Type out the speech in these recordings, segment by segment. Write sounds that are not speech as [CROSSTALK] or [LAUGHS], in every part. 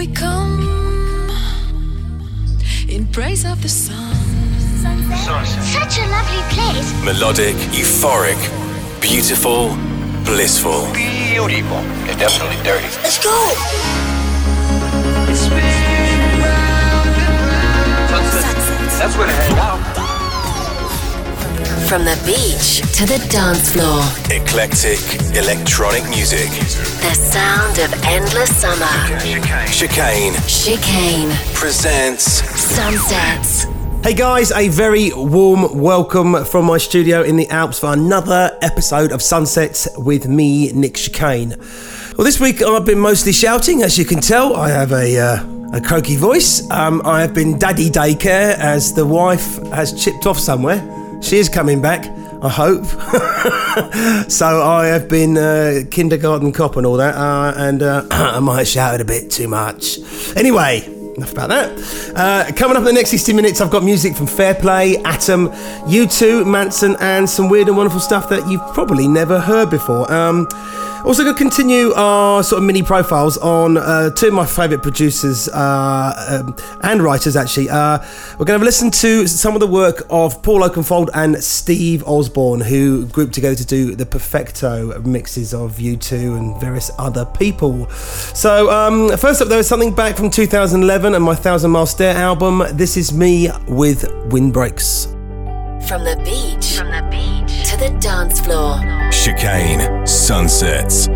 we come in praise of the sun. Such a lovely place. Melodic, euphoric, beautiful, blissful. Beautiful. It's definitely dirty. Let's go. That's where to hang out. From the beach to the dance floor, Eclectic, electronic music. the sound of endless summer. Chicane Chicane presents Sunsets. Hey guys, a very warm welcome from my studio in the Alps for another episode of Sunsets with me, Nick Chicane. Well, this week I've been mostly shouting, as you can tell. I have a uh, a croaky voice. Um, I have been daddy daycare as the wife has chipped off somewhere. She is coming back, I hope. [LAUGHS] so I have been uh, kindergarten cop and all that, uh, and uh, [CLEARS THROAT] I might have shouted a bit too much. Anyway, enough about that. Uh, coming up in the next 60 minutes, I've got music from Fairplay, Atom, U2, Mansun, and some weird and wonderful stuff that you've probably never heard before. Um, also, going to continue our sort of mini profiles on uh, two of my favourite producers uh, um, and writers, actually. Uh, we're going to listen to some of the work of Paul Oakenfold and Steve Osborne, who grouped together to do the Perfecto mixes of U2 and various other people. So, um, first up, there is something back from 2011 and my Thousand Mile Stare album. This is me with Windbreaks. From the beach, from the beach to the dance floor, Chicane Sunsets.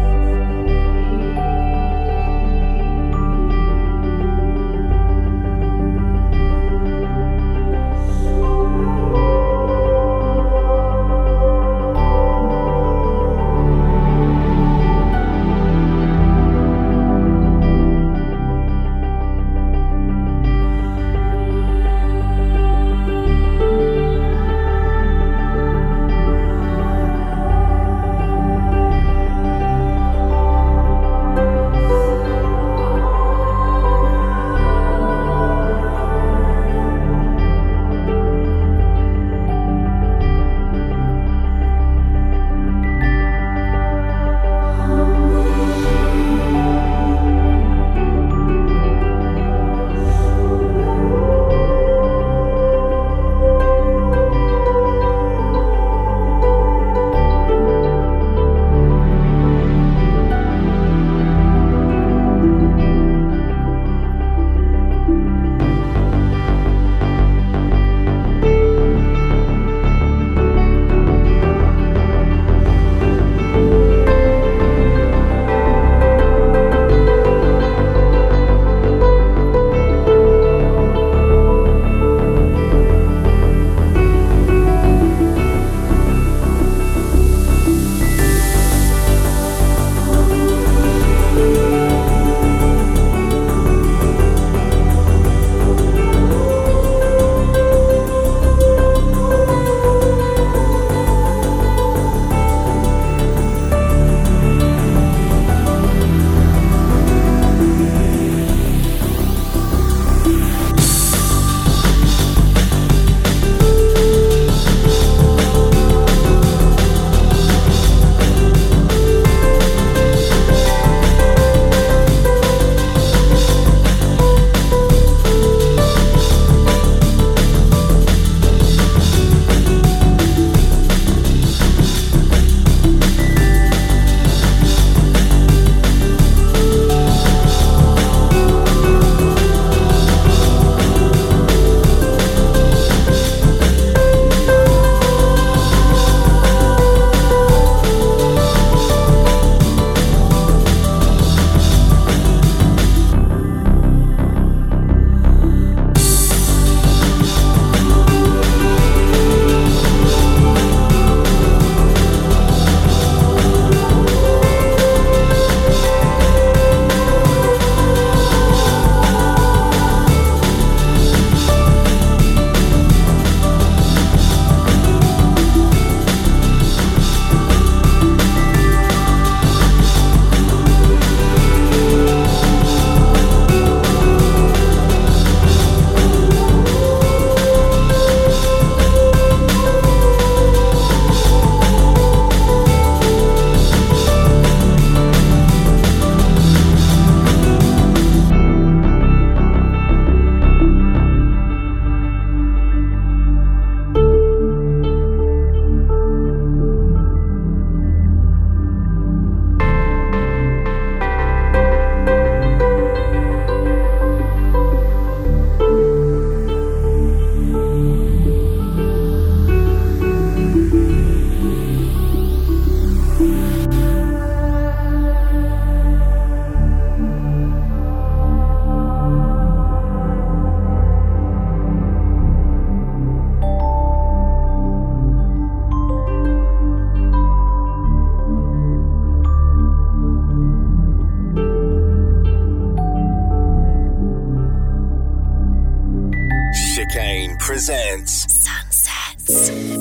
Presents Sunsets.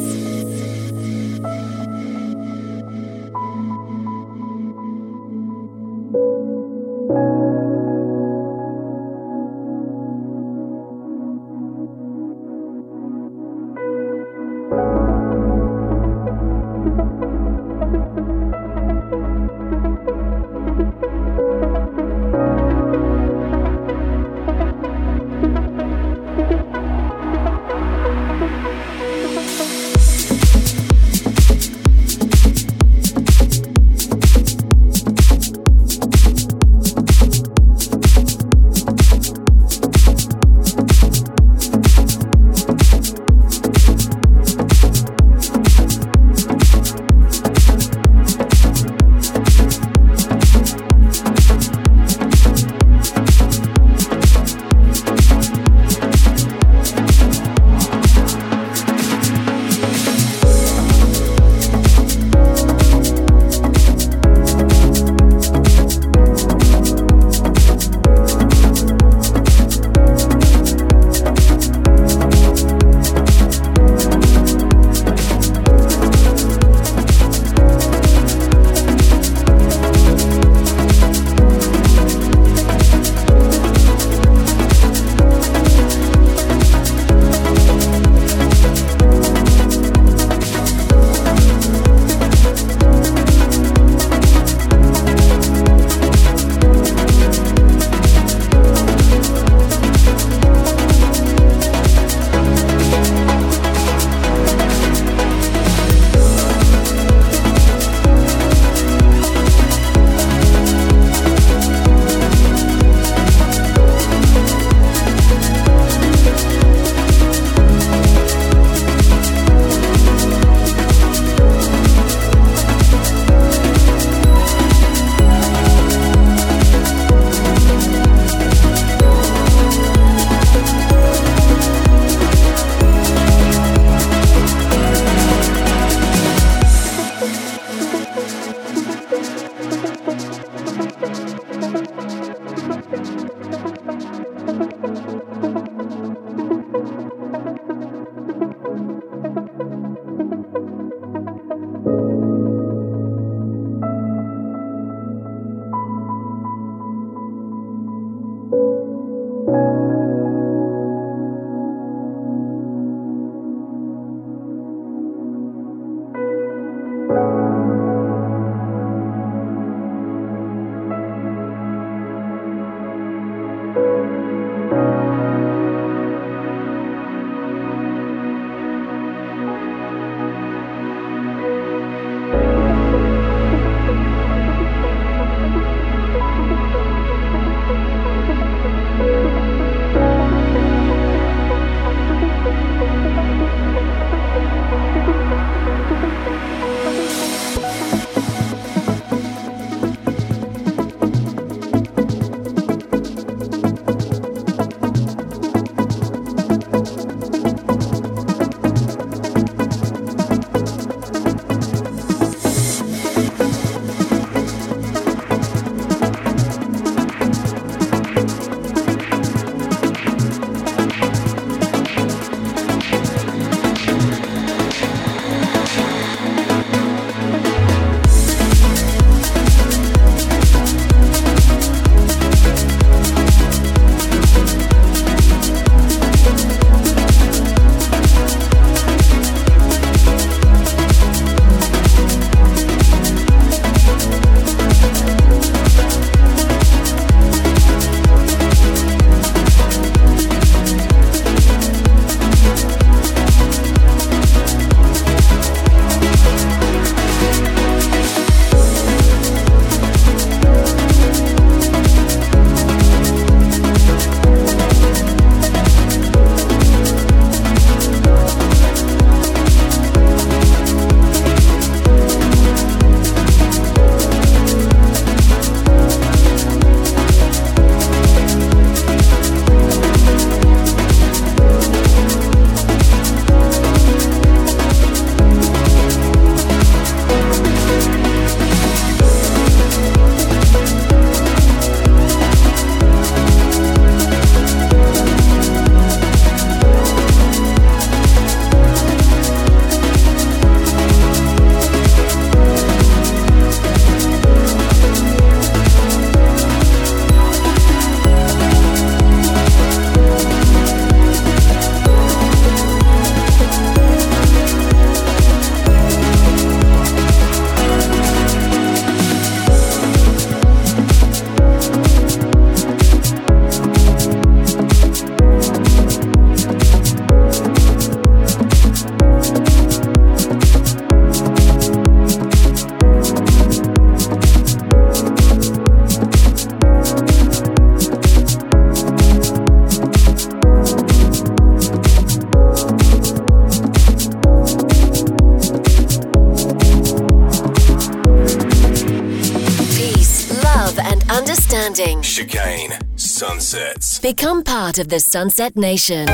Become part of the Sunset Nation.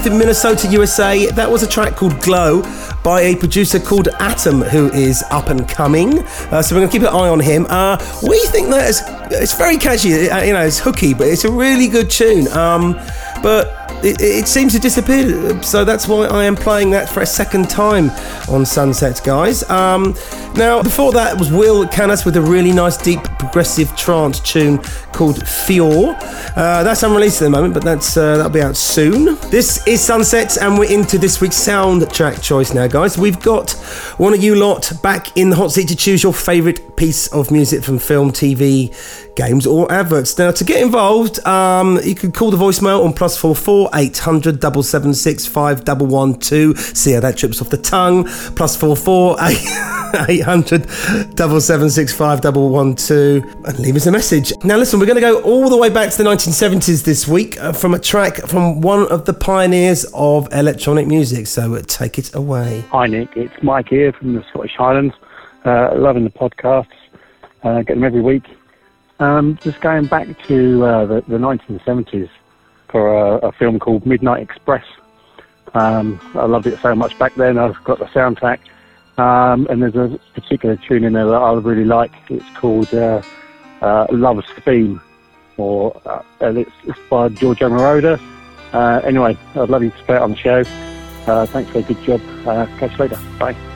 In Minnesota, USA, that was a track called Glow by a producer called Atom, who is up and coming. Uh, so, we're going to keep an eye on him. Uh, we think that it's, it's very catchy, uh, you know, it's hooky, but it's a really good tune. Um, but it, it seems to disappear, so that's why I am playing that for a second time on Sunset, guys. Um, now, before that was Will Canis with a really nice, deep, progressive trance tune called Fior. Uh, that's unreleased at the moment, but that's uh, that'll be out soon. This is Sunsets, and we're into this week's soundtrack choice now, guys. We've got one of you lot back in the hot seat to choose your favourite piece of music from film, TV, games, or adverts. Now, to get involved, um, you can call the voicemail on plus four four eight hundred double seven six five double one two. See how that trips off the tongue. Plus four four eight. [LAUGHS] 800 776 and leave us a message. Now, listen, we're going to go all the way back to the 1970s this week uh, from a track from one of the pioneers of electronic music. So uh, take it away. Hi Nick, it's Mike here from the Scottish Highlands. Uh, loving the podcasts, uh, get them every week. Um, just going back to uh, the, the 1970s for a, a film called Midnight Express. Um, I loved it so much back then. I've got the soundtrack, um, and there's a particular tune in there that I really like. It's called uh, uh, Love's Theme, or uh, and it's, it's by Giorgio Moroder. Uh, anyway, I'd love you to play it on the show. Uh, thanks for a good job. Uh, catch you later. Bye.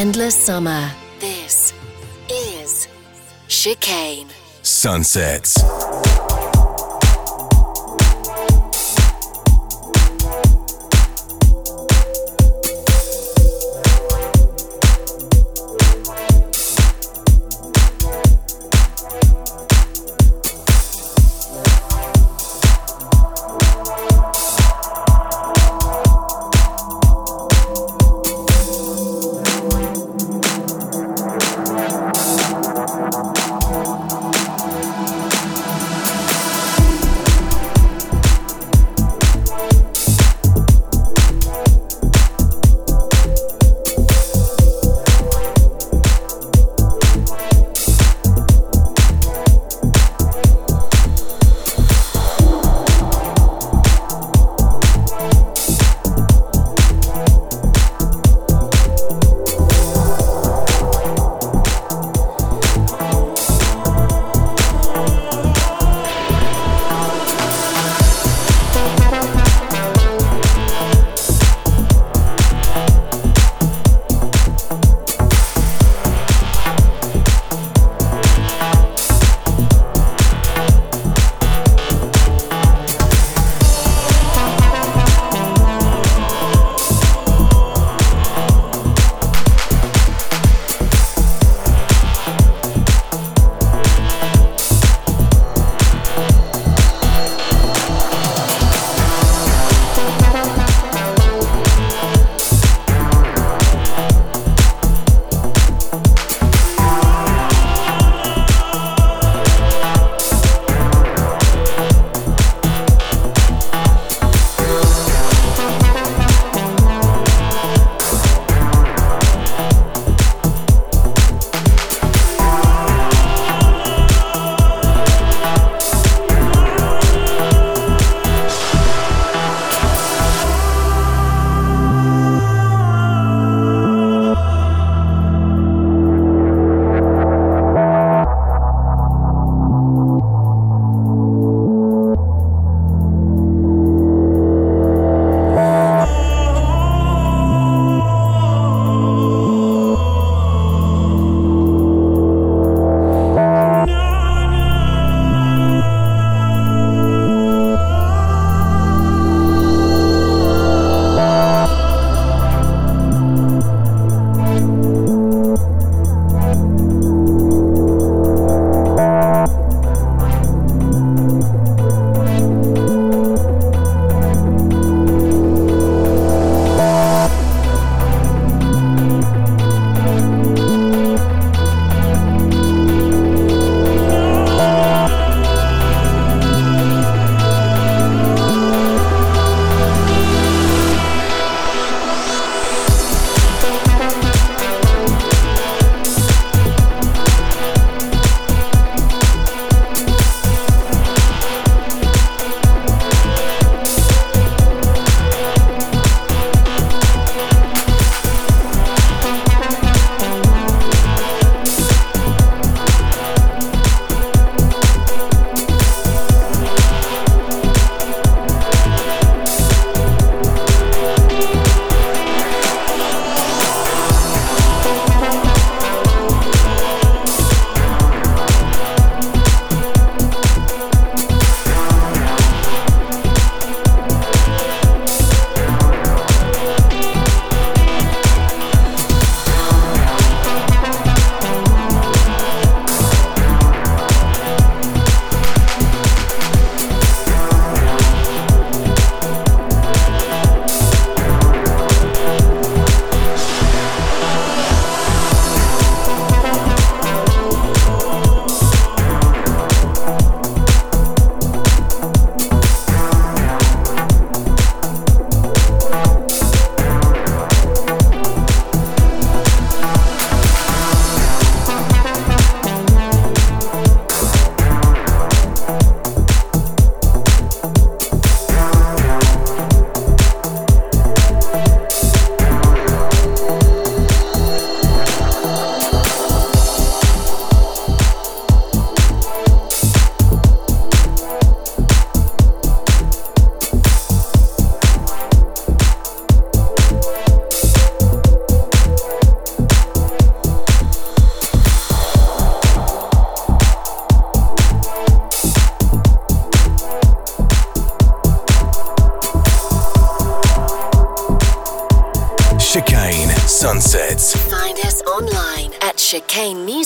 Endless summer. This is Chicane. Sunsets.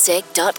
chicanemusic.com.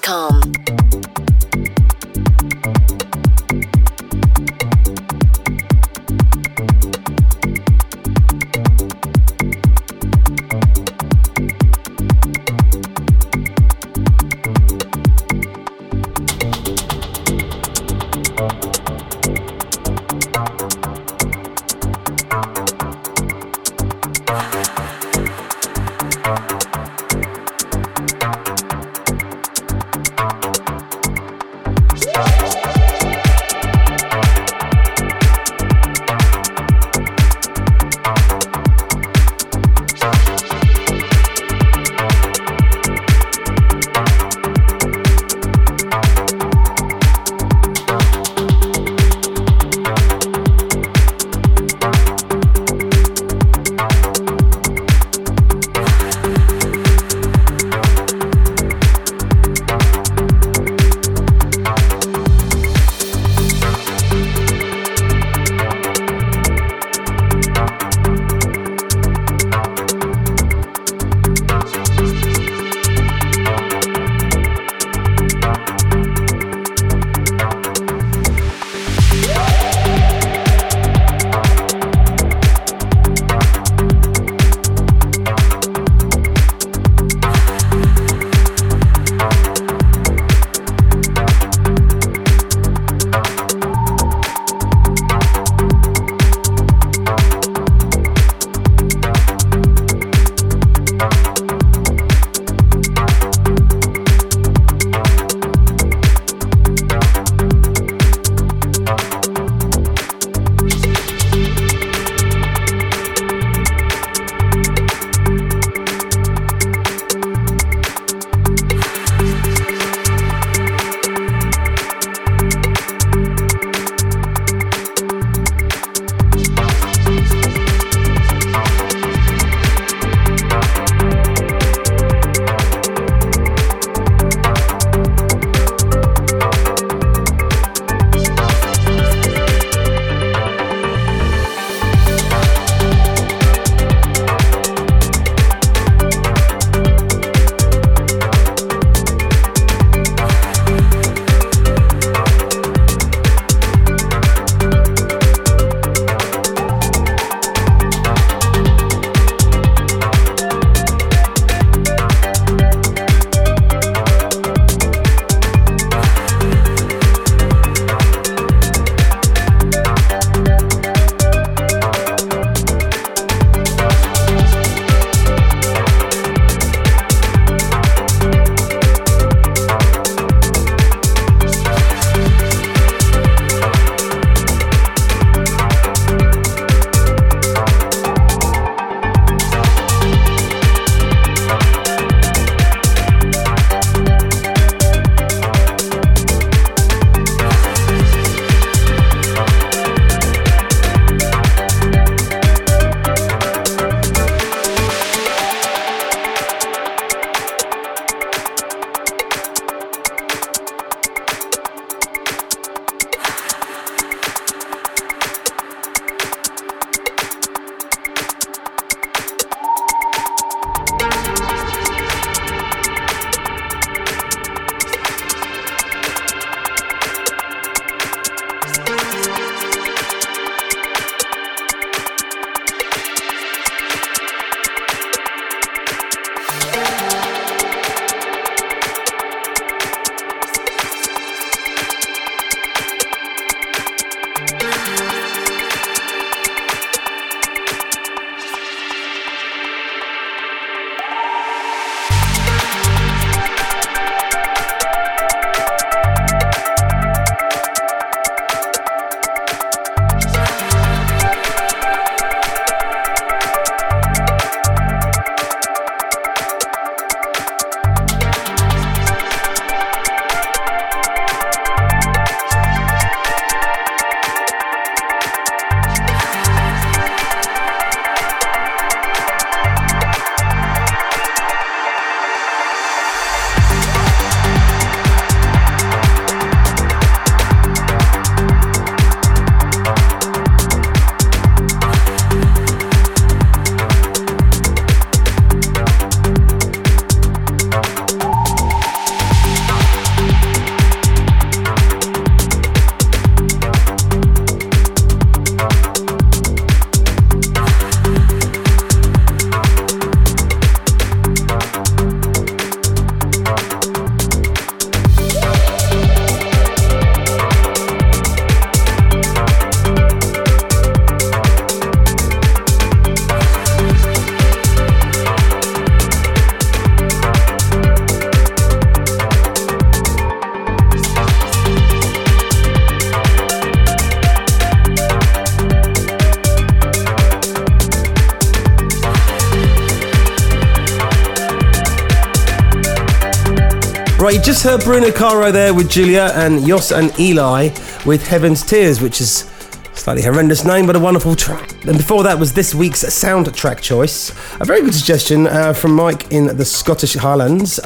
Heard Bruno Caro there with Julia and Yos and Eli with Heaven's Tears, which is a slightly horrendous name, but a wonderful track. And before that was this week's soundtrack choice. A very good suggestion uh, from Mike in the Scottish Highlands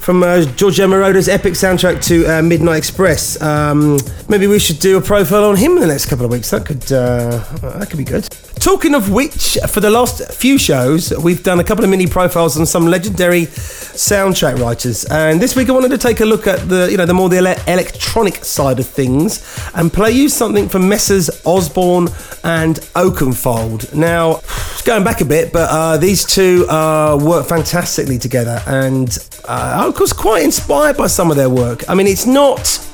from uh, Giorgio Moroder's epic soundtrack to uh, Midnight Express. Um, maybe we should do a profile on him in the next couple of weeks. That could uh, that could be good. Talking of which, for the last few shows, we've done a couple of mini profiles on some legendary soundtrack writers, and this week I wanted to take a look at the you know the more the ele- electronic side of things and play you something from Messrs Osborne and Oakenfold. Now, going back a bit, but uh, these two uh, work fantastically together, and uh, I was quite inspired by some of their work. I mean, it's not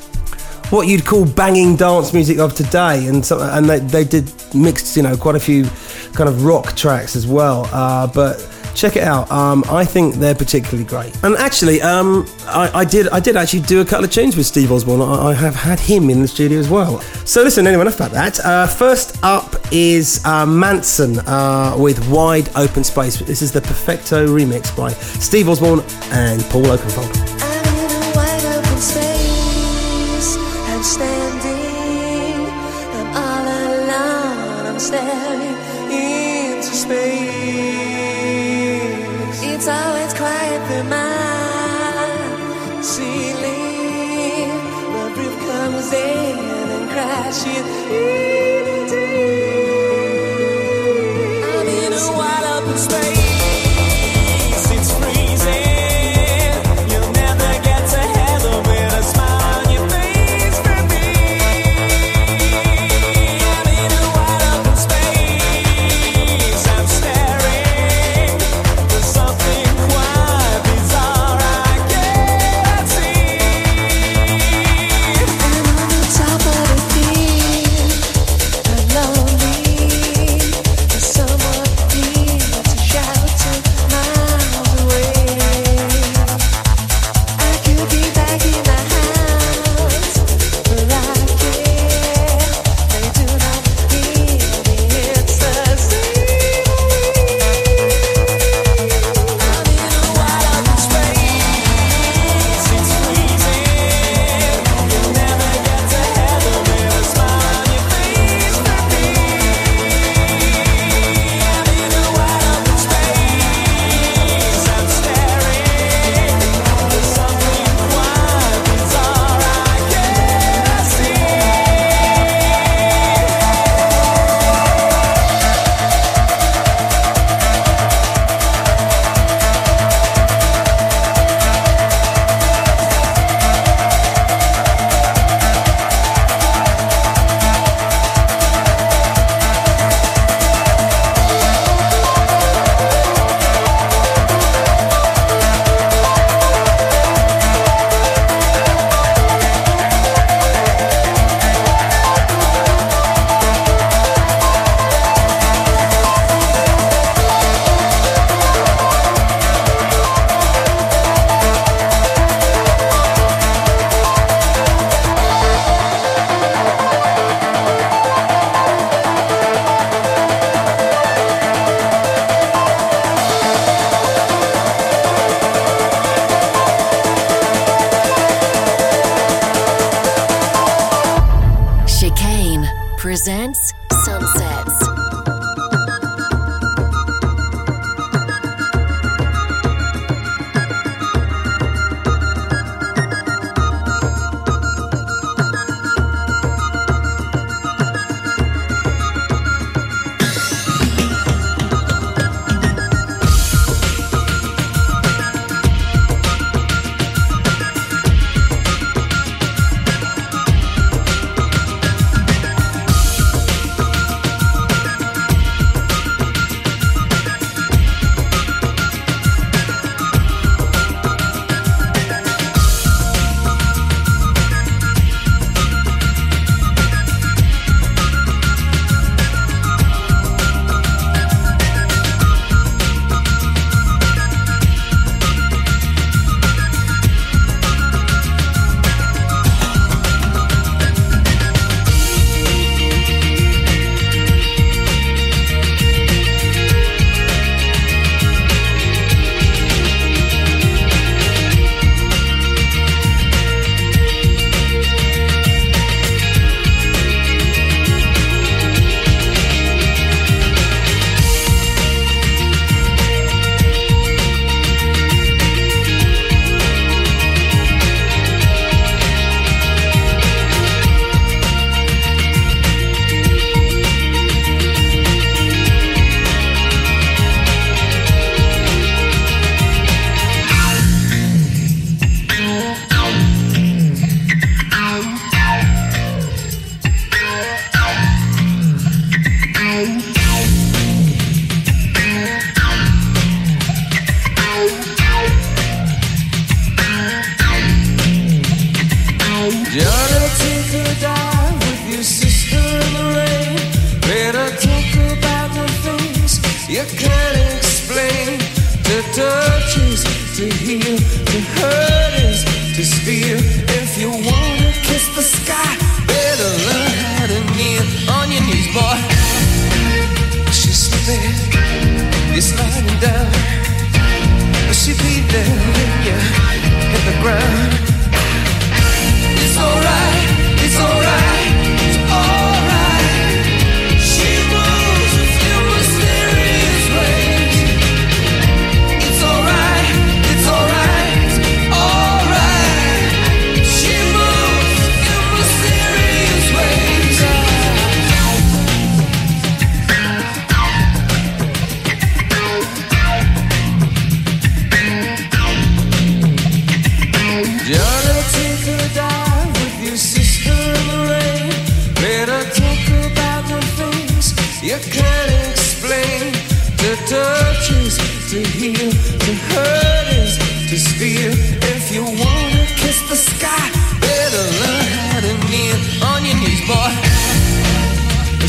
what you'd call banging dance music of today, and so, and they, they did mixed you know quite a few kind of rock tracks as well. Uh, but check it out. Um, I think they're particularly great. And actually, um, I, I, did I did actually do a couple of tunes with Steve Osborne. I, I have had him in the studio as well. So listen, anyway, enough about that. Uh, first up is uh, Mansun uh, with Wide Open Space. This is the Perfecto remix by Steve Osborne and Paul Oakenfold. Space. It's always quiet through my ceiling. The roof comes in and crashes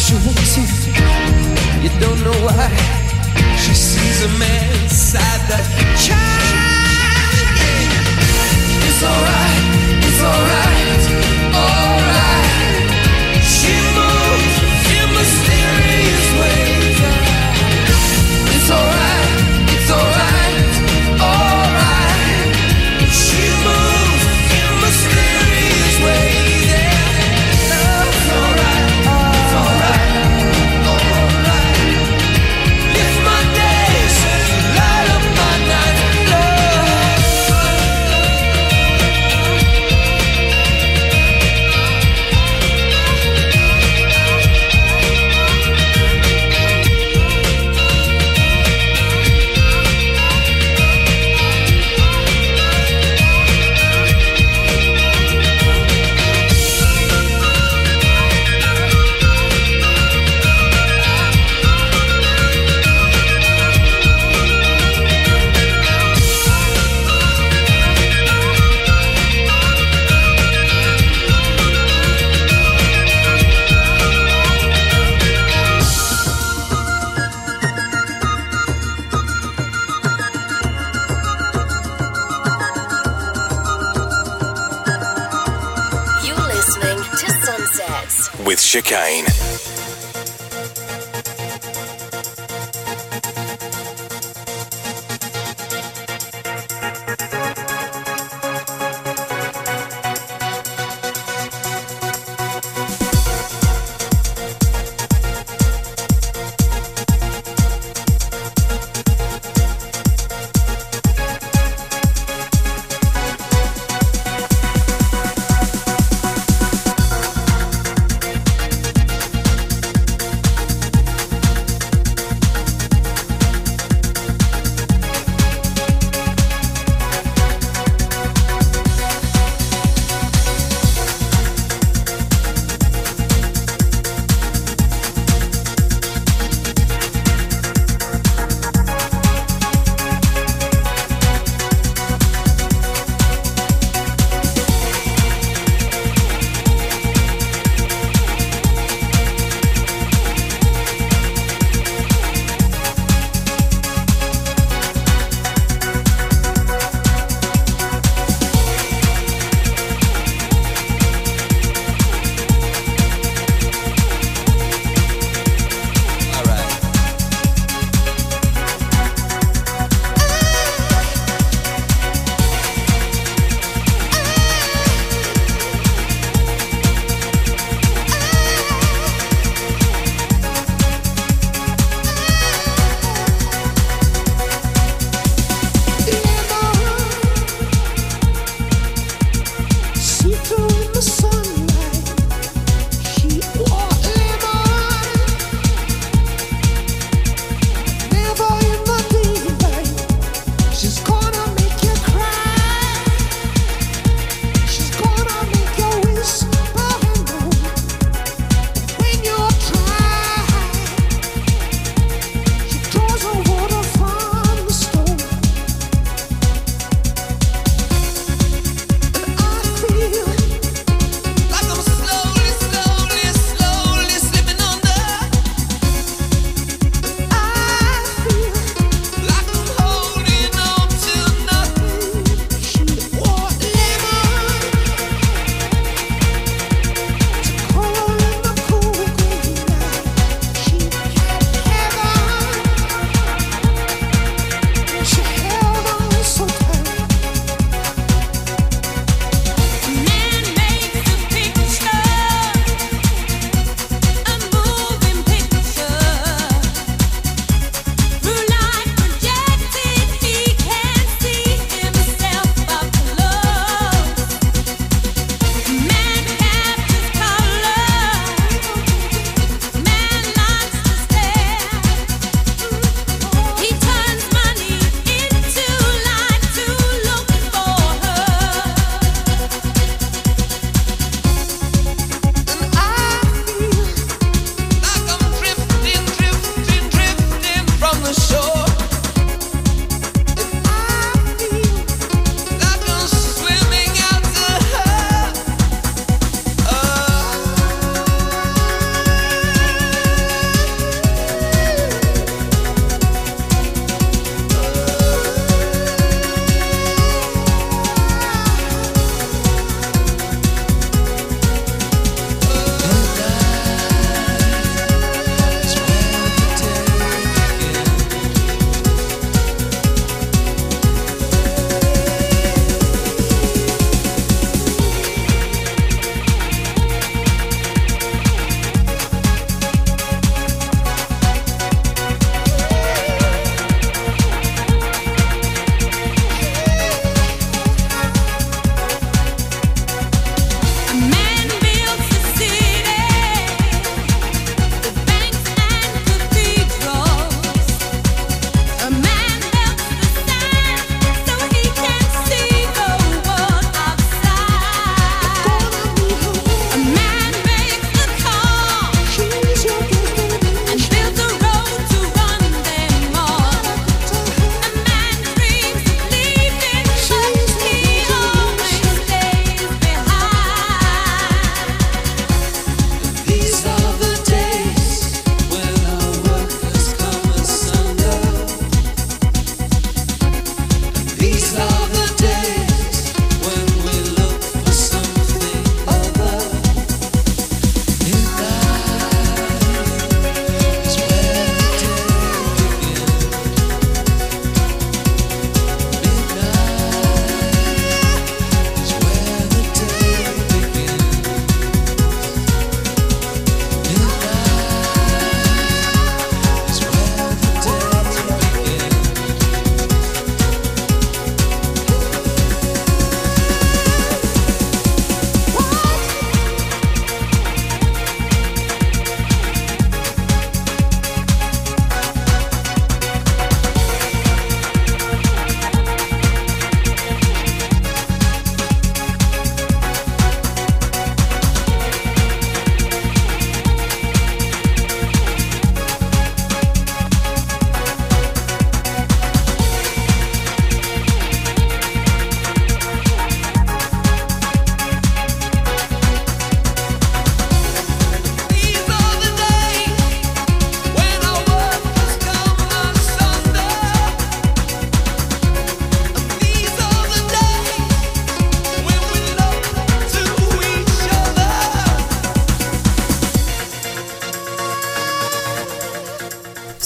she wants. You don't know why. She sees a man inside that child. Yeah. It's alright, it's alright. Chicane.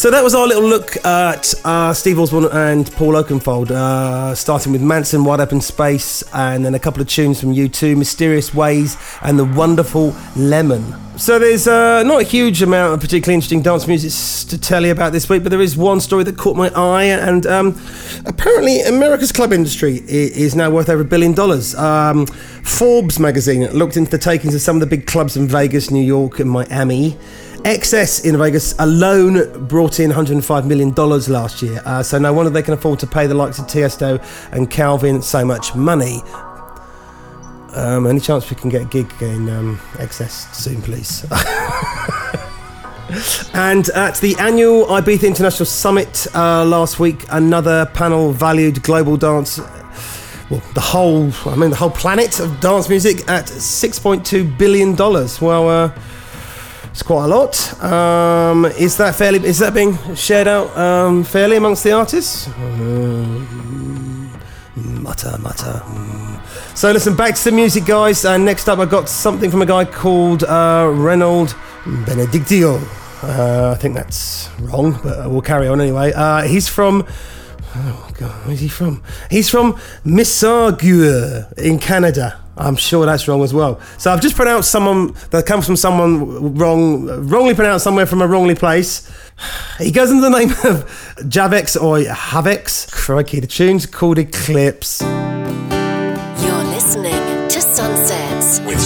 So that was our little look at uh, Steve Osborne and Paul Oakenfold, uh, starting with Mansun, Wide Open Space, and then a couple of tunes from U2, Mysterious Ways, and The Wonderful Lemon. So there's uh, not a huge amount of particularly interesting dance music to tell you about this week, but there is one story that caught my eye, and um, apparently America's club industry is now worth over a billion dollars. Um, Forbes magazine looked into the takings of some of the big clubs in Vegas, New York, and Miami. XS in Vegas alone brought in $105 million last year, uh, so no wonder they can afford to pay the likes of Tiesto and Calvin so much money. Um, any chance we can get a gig in um, XS soon, please? [LAUGHS] and at the annual Ibiza International Summit uh, last week, another panel valued global dance well, the whole, I mean, the whole planet of dance music at $6.2 billion. Well, uh, it's quite a lot. Um, is that fairly? Is that being shared out um, fairly amongst the artists? Mutter, mutter. Mm. So listen, back to the music, guys. And next up, I got something from a guy called uh, Reynold Benedictio. Uh, I think that's wrong, but we'll carry on anyway. Uh, he's from. Oh God, where's he from? He's from Mississauga in Canada. I'm sure that's wrong as well. So I've just pronounced someone that comes from someone wrong, wrongly pronounced somewhere from a wrongly place. [SIGHS] He goes under the name of Javex or Havex. Crikey, the tune's called Eclipse. You're listening to Sunsets with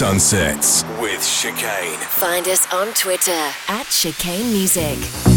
Sunsets with Chicane. Find us on Twitter at Chicane Music.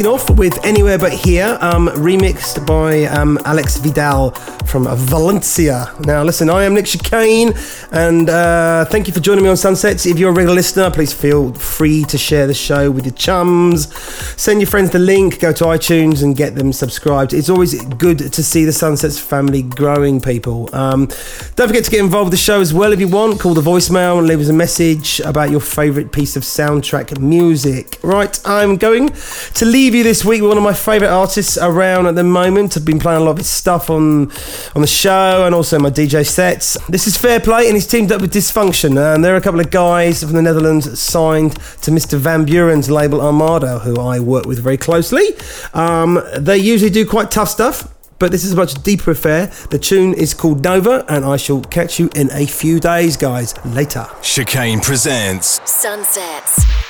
Platinoff with Anywhere But Here, um, remixed by um, Alex Vidal from Valencia. Now, listen, I am Nick Chicane, and uh, thank you for joining me on Sunsets. If you're a regular listener, please feel free to share the show with your chums. Send your friends the link, go to iTunes and get them subscribed. It's always good to see the Sunsets family growing, people. Um, don't forget to get involved with the show as well if you want. Call the voicemail and leave us a message about your favourite piece of soundtrack music. Right, I'm going to leave you this week with one of my favourite artists around at the moment. I've been playing a lot of his stuff on on the show and also my DJ sets. This is Fair Play and he's teamed up with Dysfunction and there are a couple of guys from the Netherlands signed to Mr. Van Buuren's label Armada who I work with very closely. Um, they usually do quite tough stuff but this is a much deeper affair. The tune is called Nova, and I shall catch you in a few days, guys. Later. Chicane presents Sunsets.